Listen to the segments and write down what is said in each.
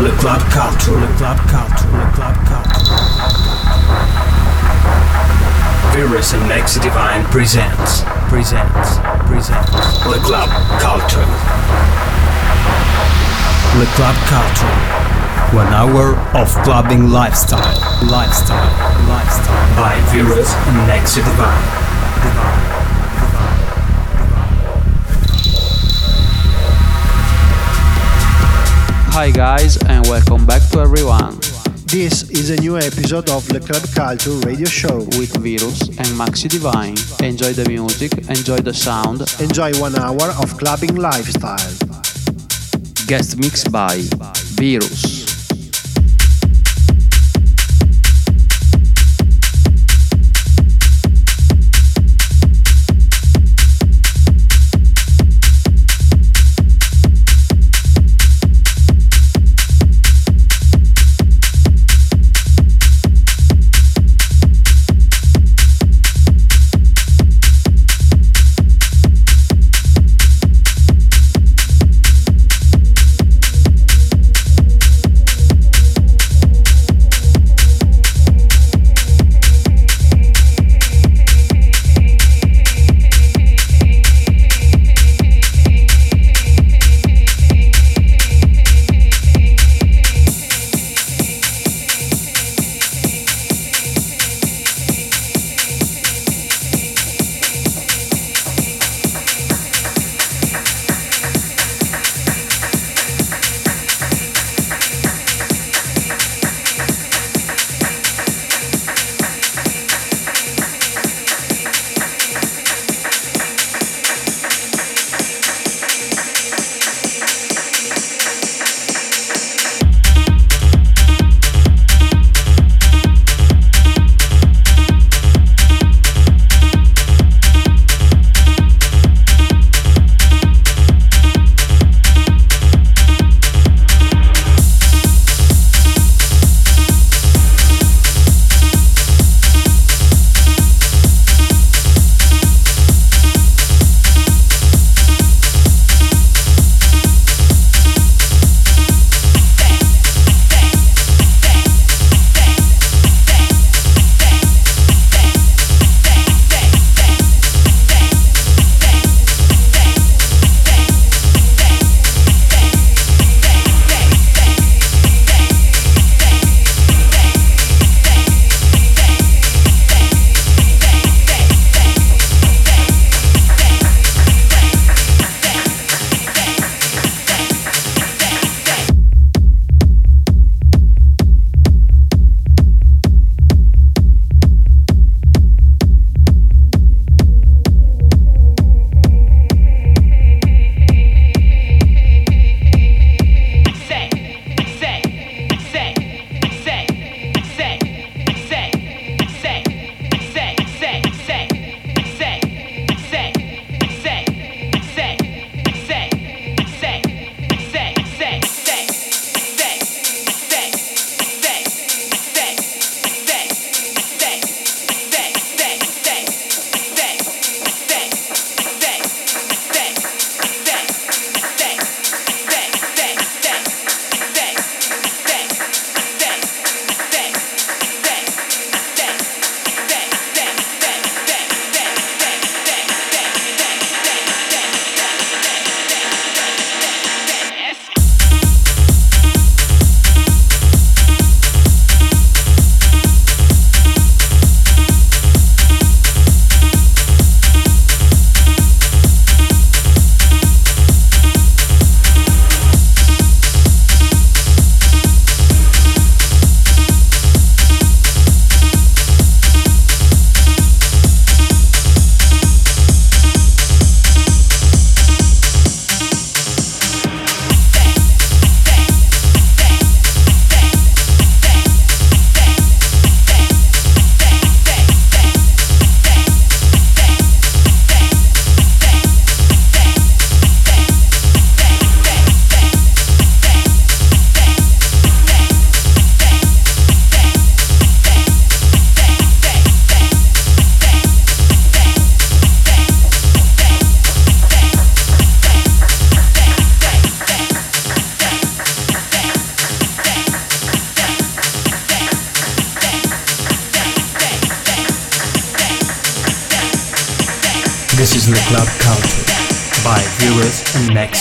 Le Club Culture, Le Club Culture, Le Club Culture. Virus and Max Divine presents, presents, presents Le Club Culture. Le Club Culture. One hour of clubbing lifestyle, lifestyle, lifestyle. By Virus and Max Divine. Divine. Hi guys and welcome back to everyone This is a new episode of the Club Culture radio show. with Virus and Maxi Divine. Enjoy the music, enjoy the sound. Enjoy one hour of clubbing lifestyle. Guest mix by Virus.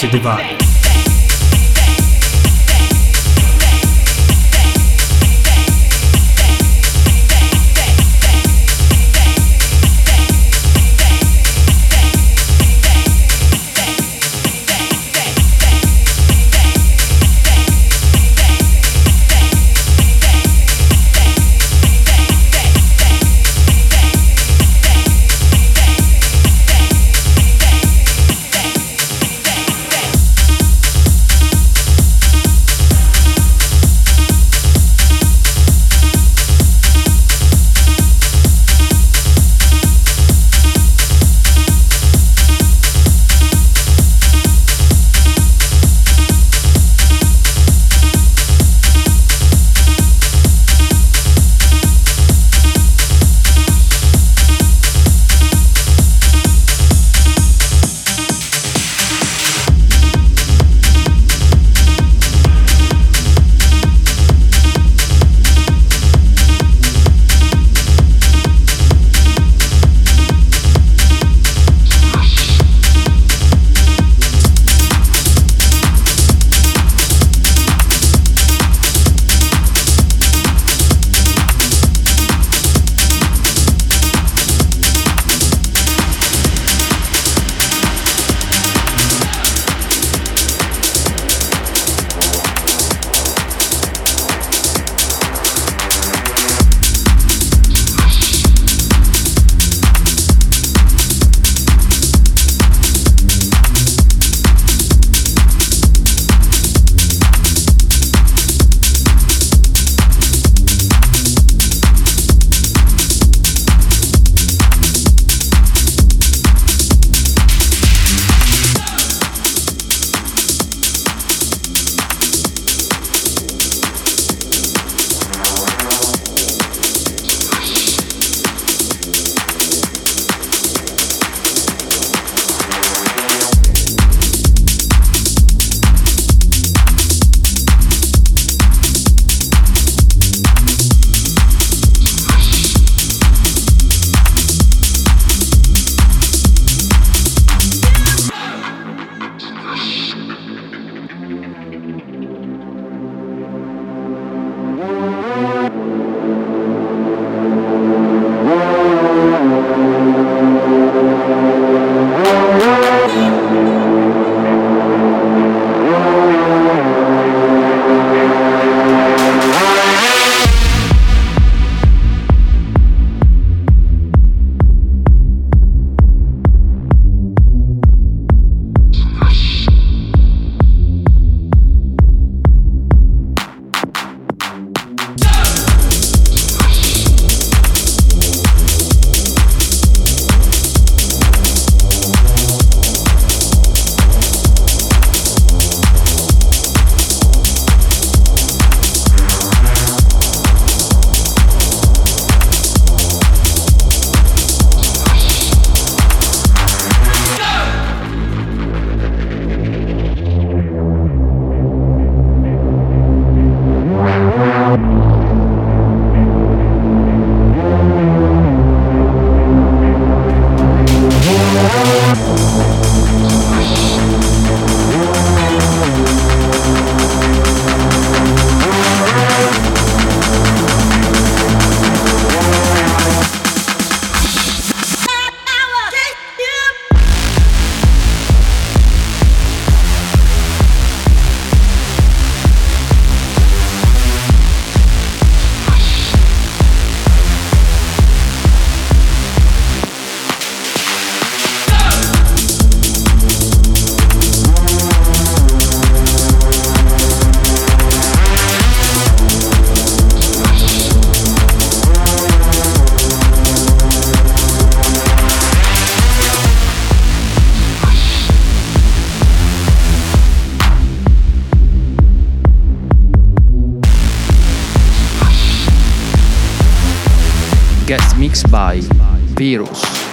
And Nexi gets mixed by Virus.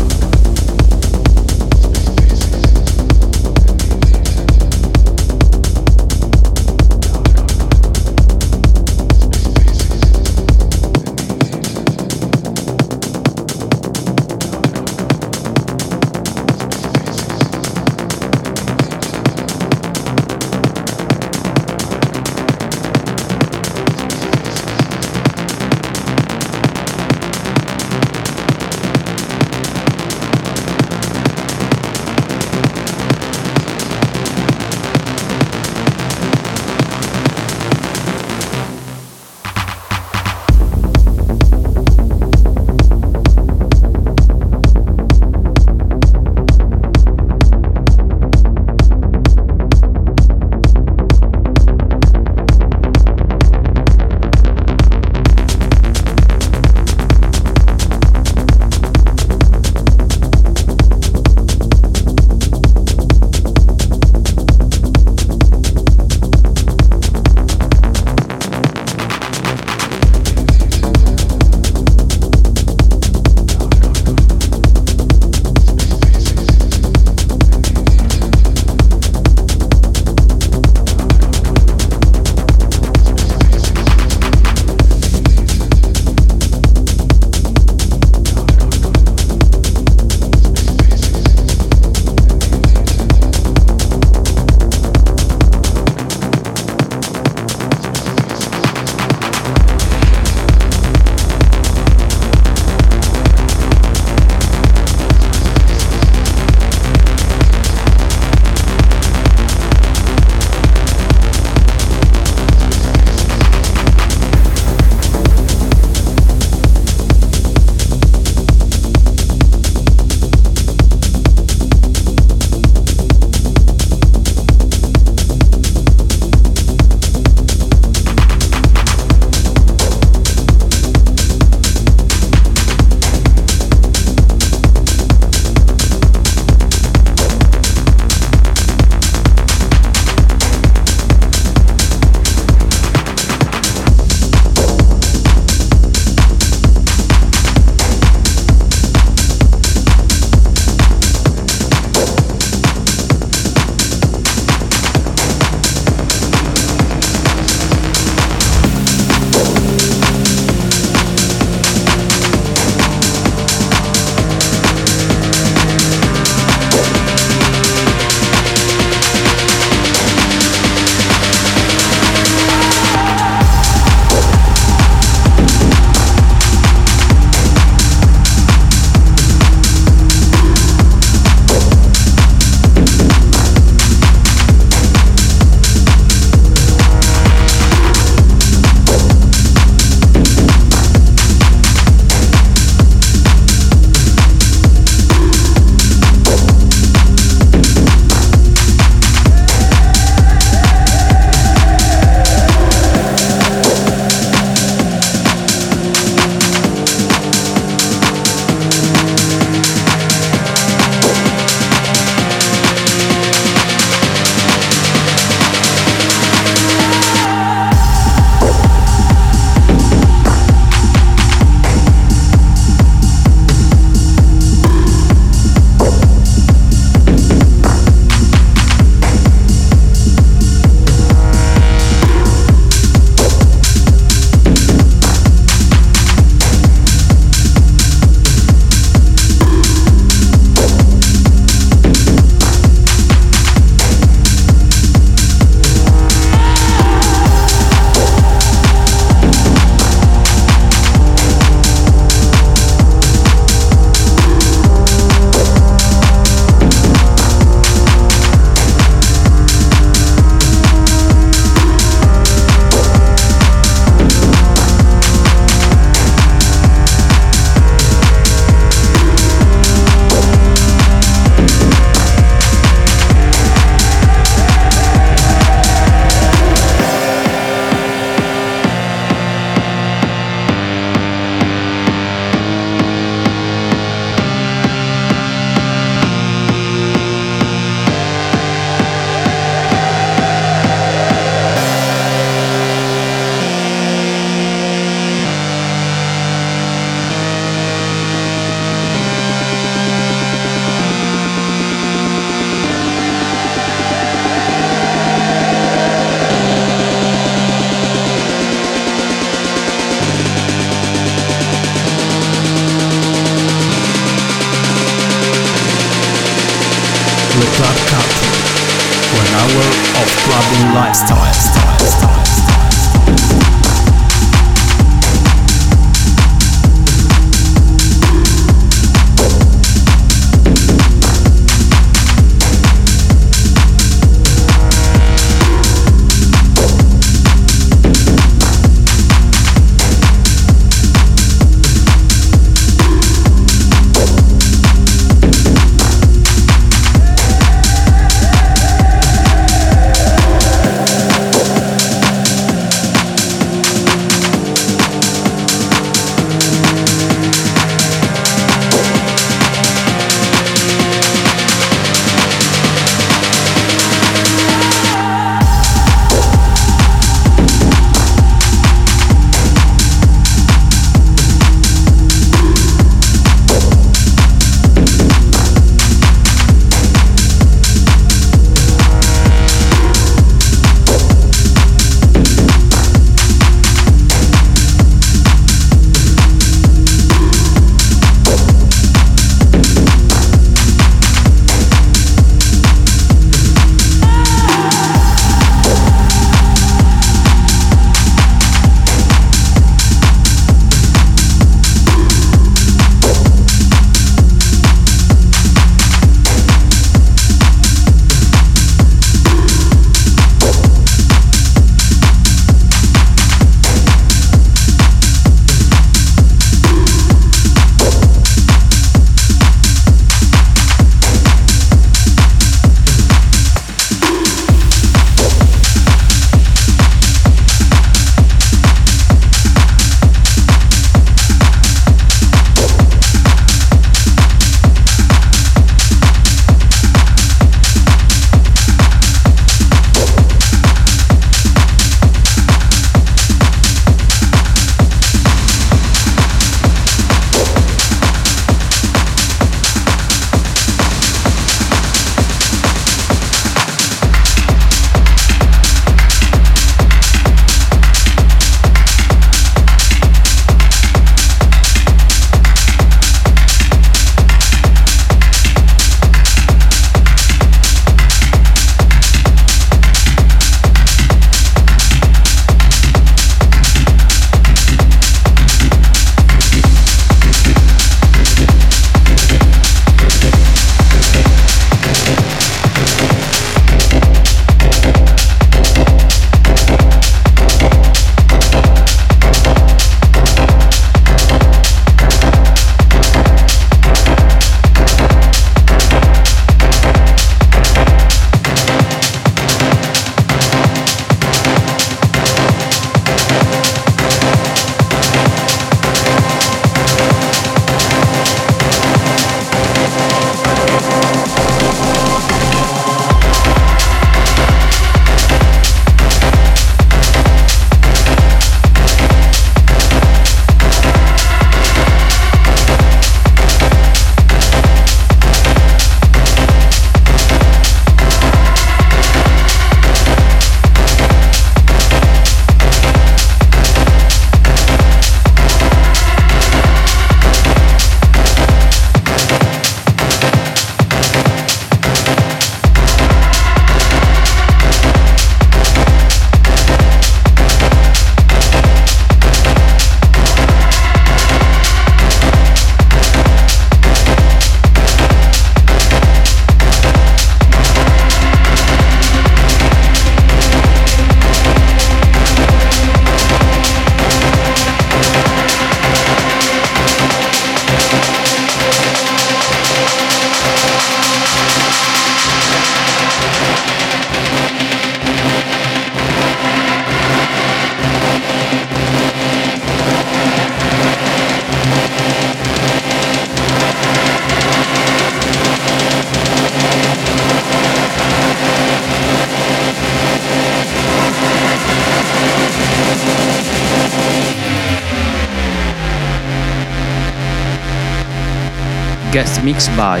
Mix by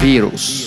Virus.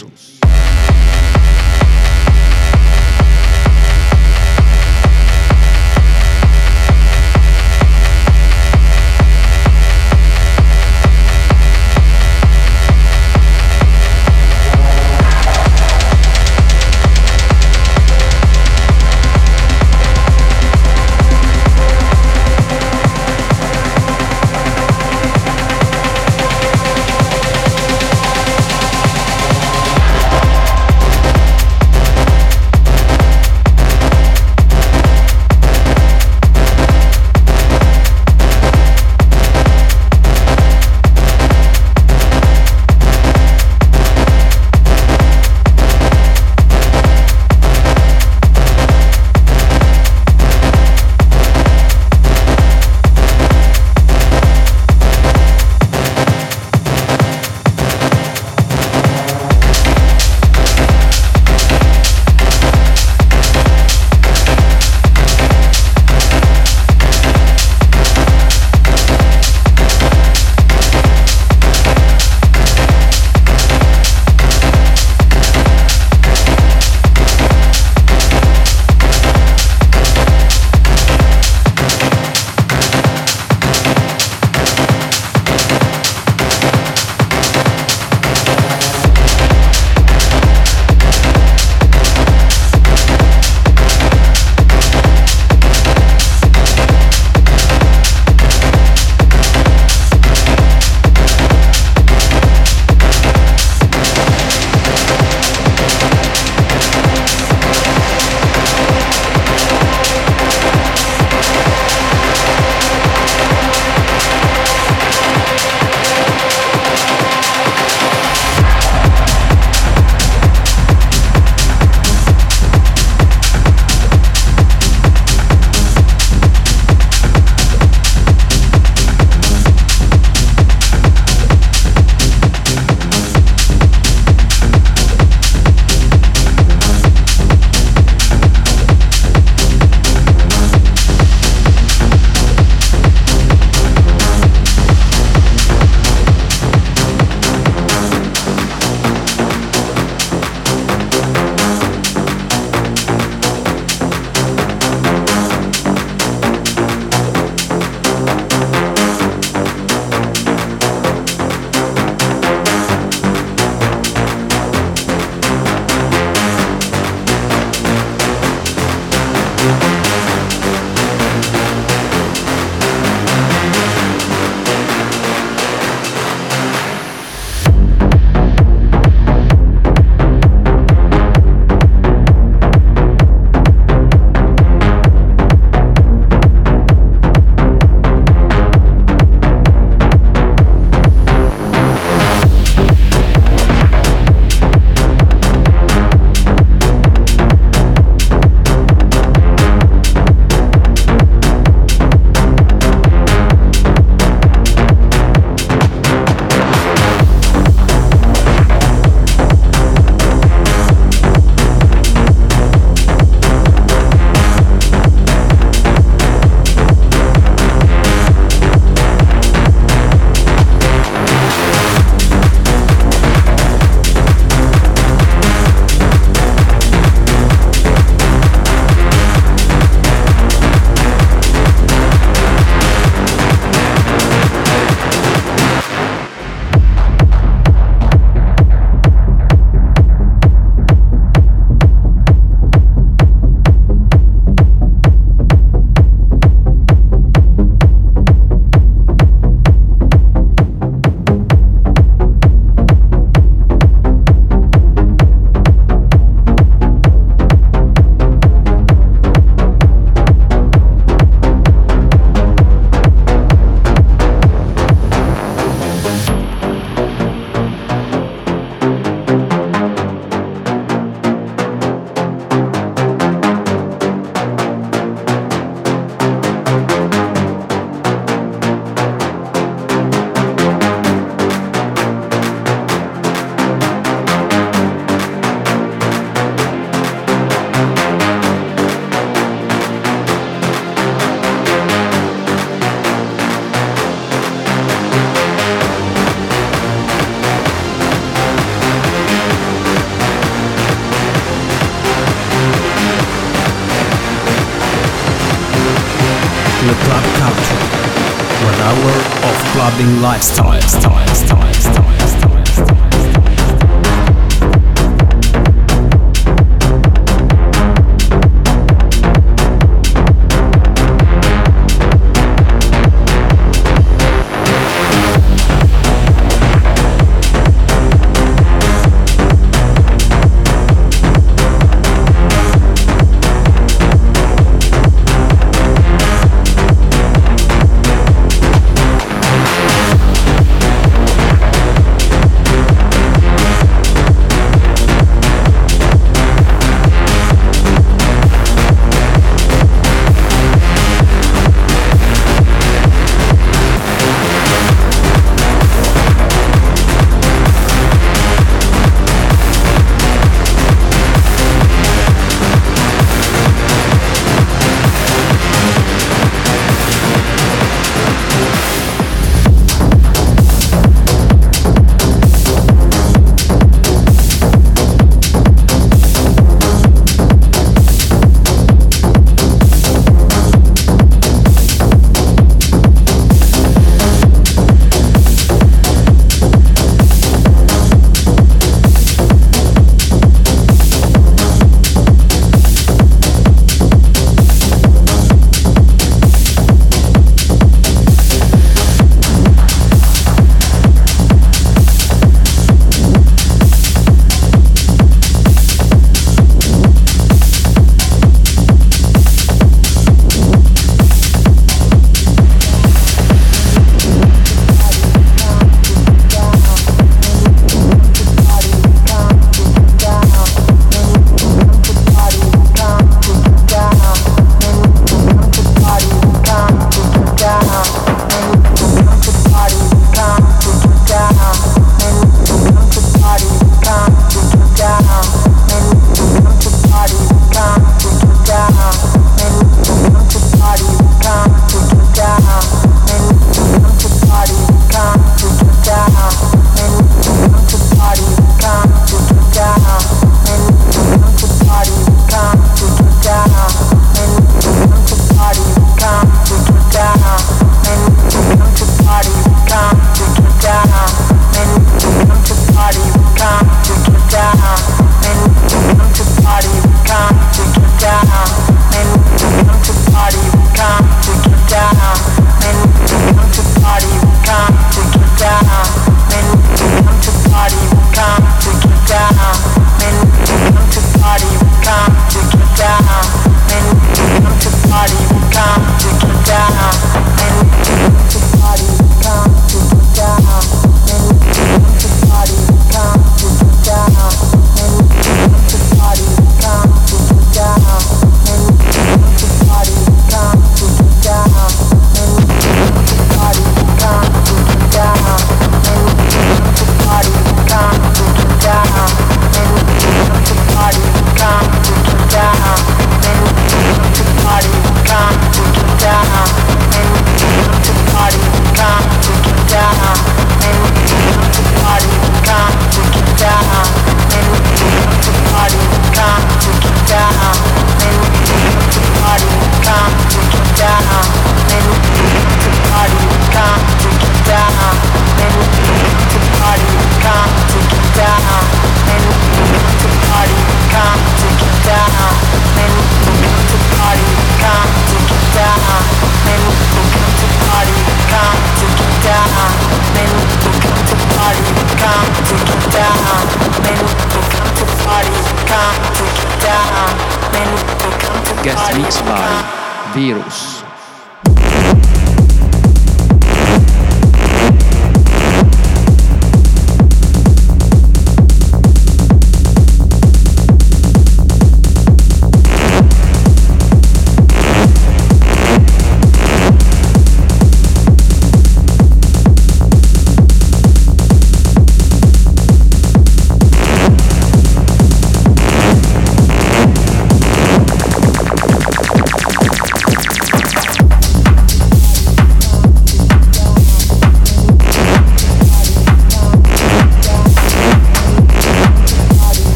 Lifestyle.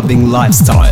Clubbing lifestyle,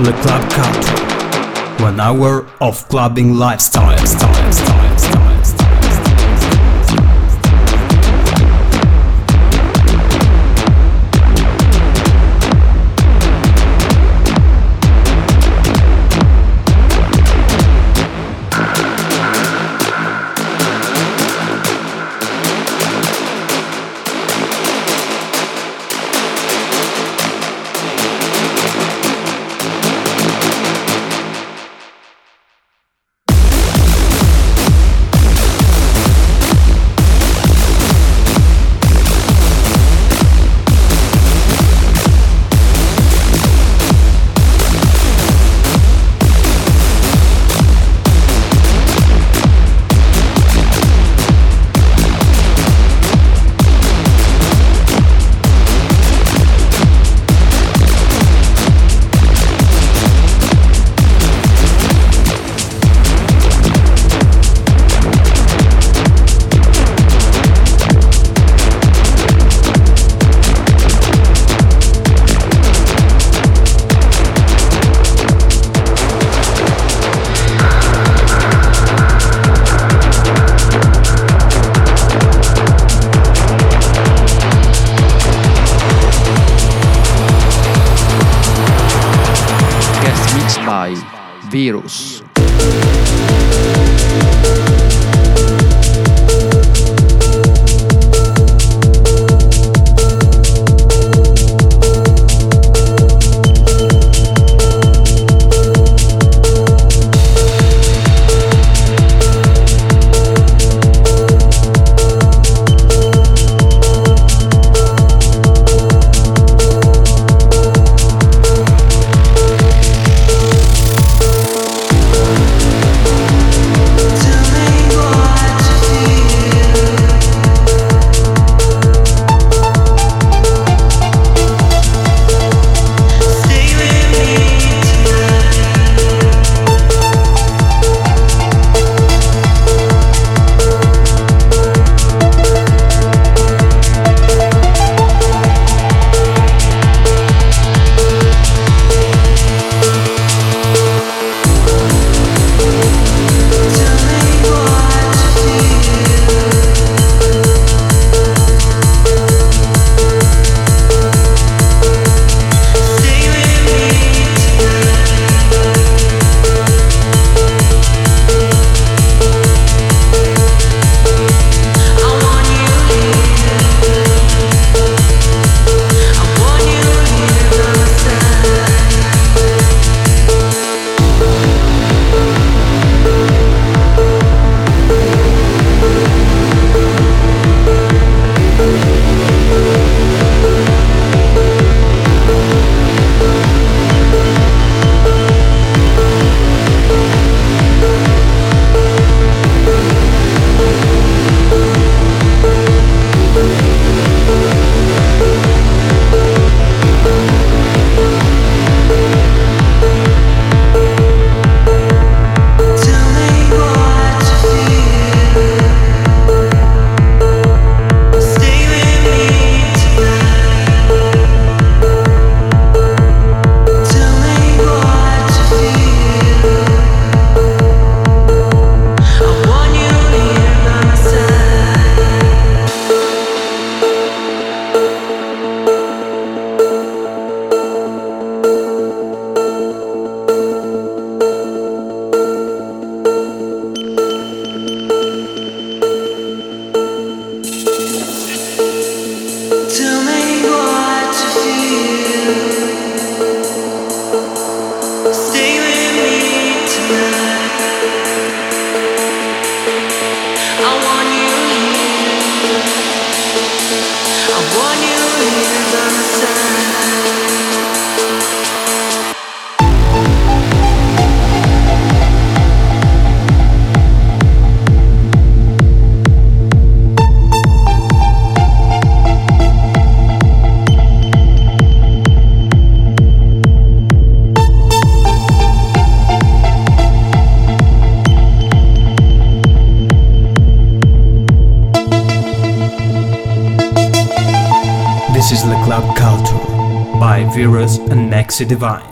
The Club Culture. One hour of clubbing lifestyle. style, style, Divine.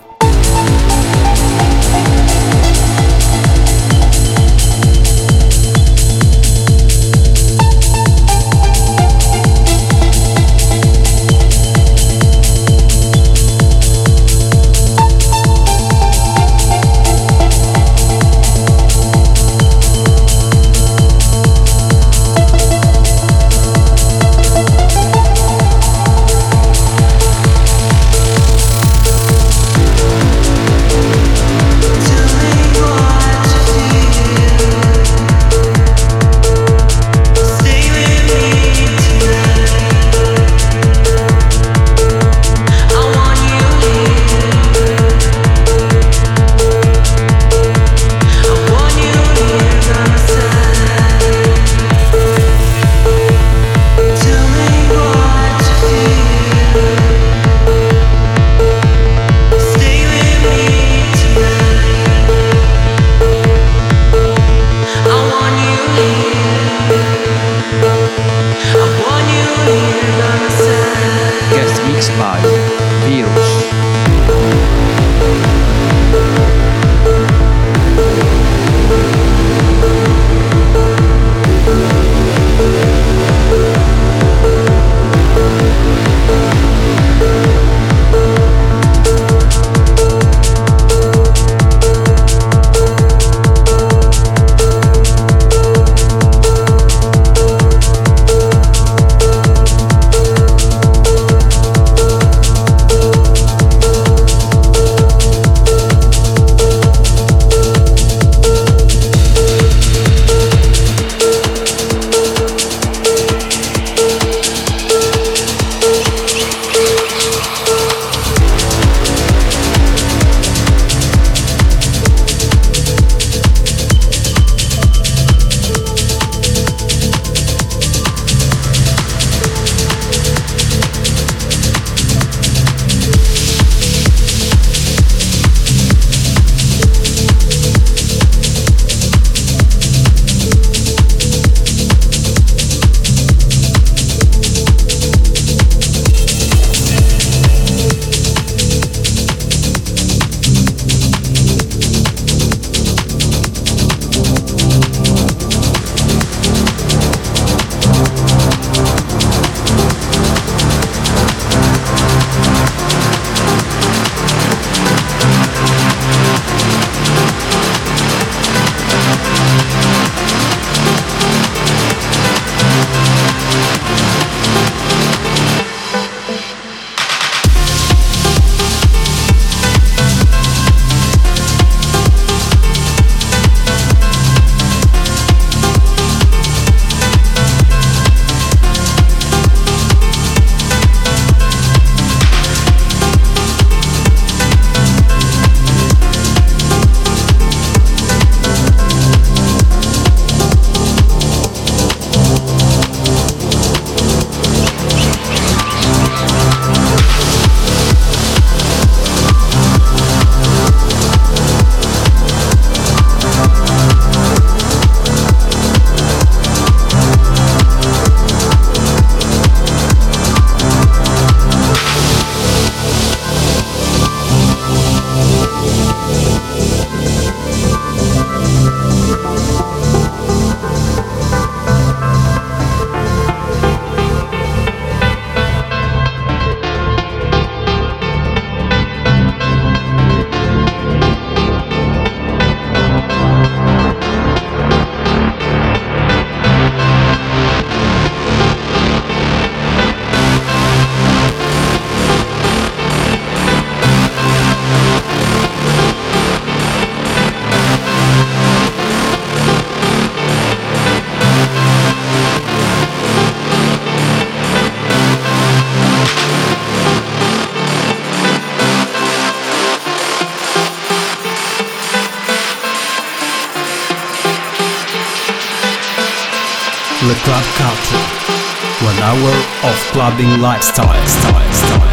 Clubbing lifestyle. Style, style,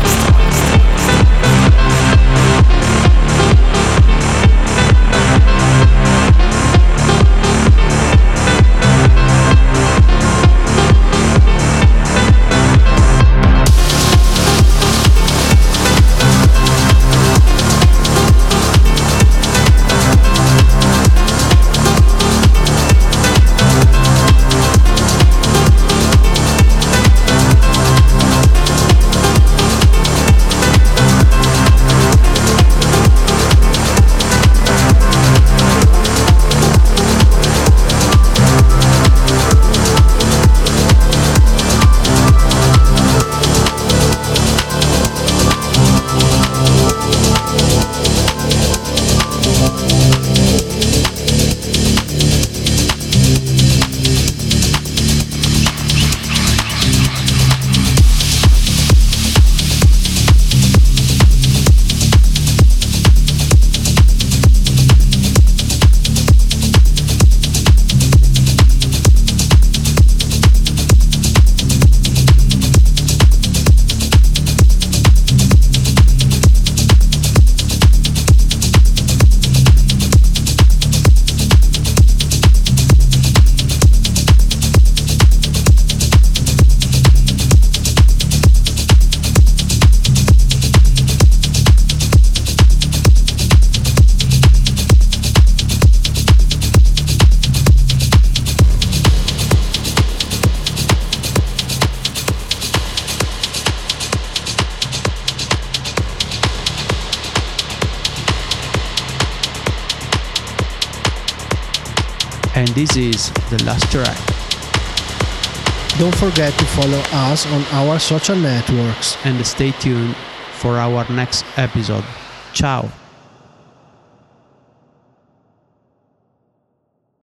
the last track. Don't forget to follow us on our social networks. And stay tuned for our next episode. Ciao!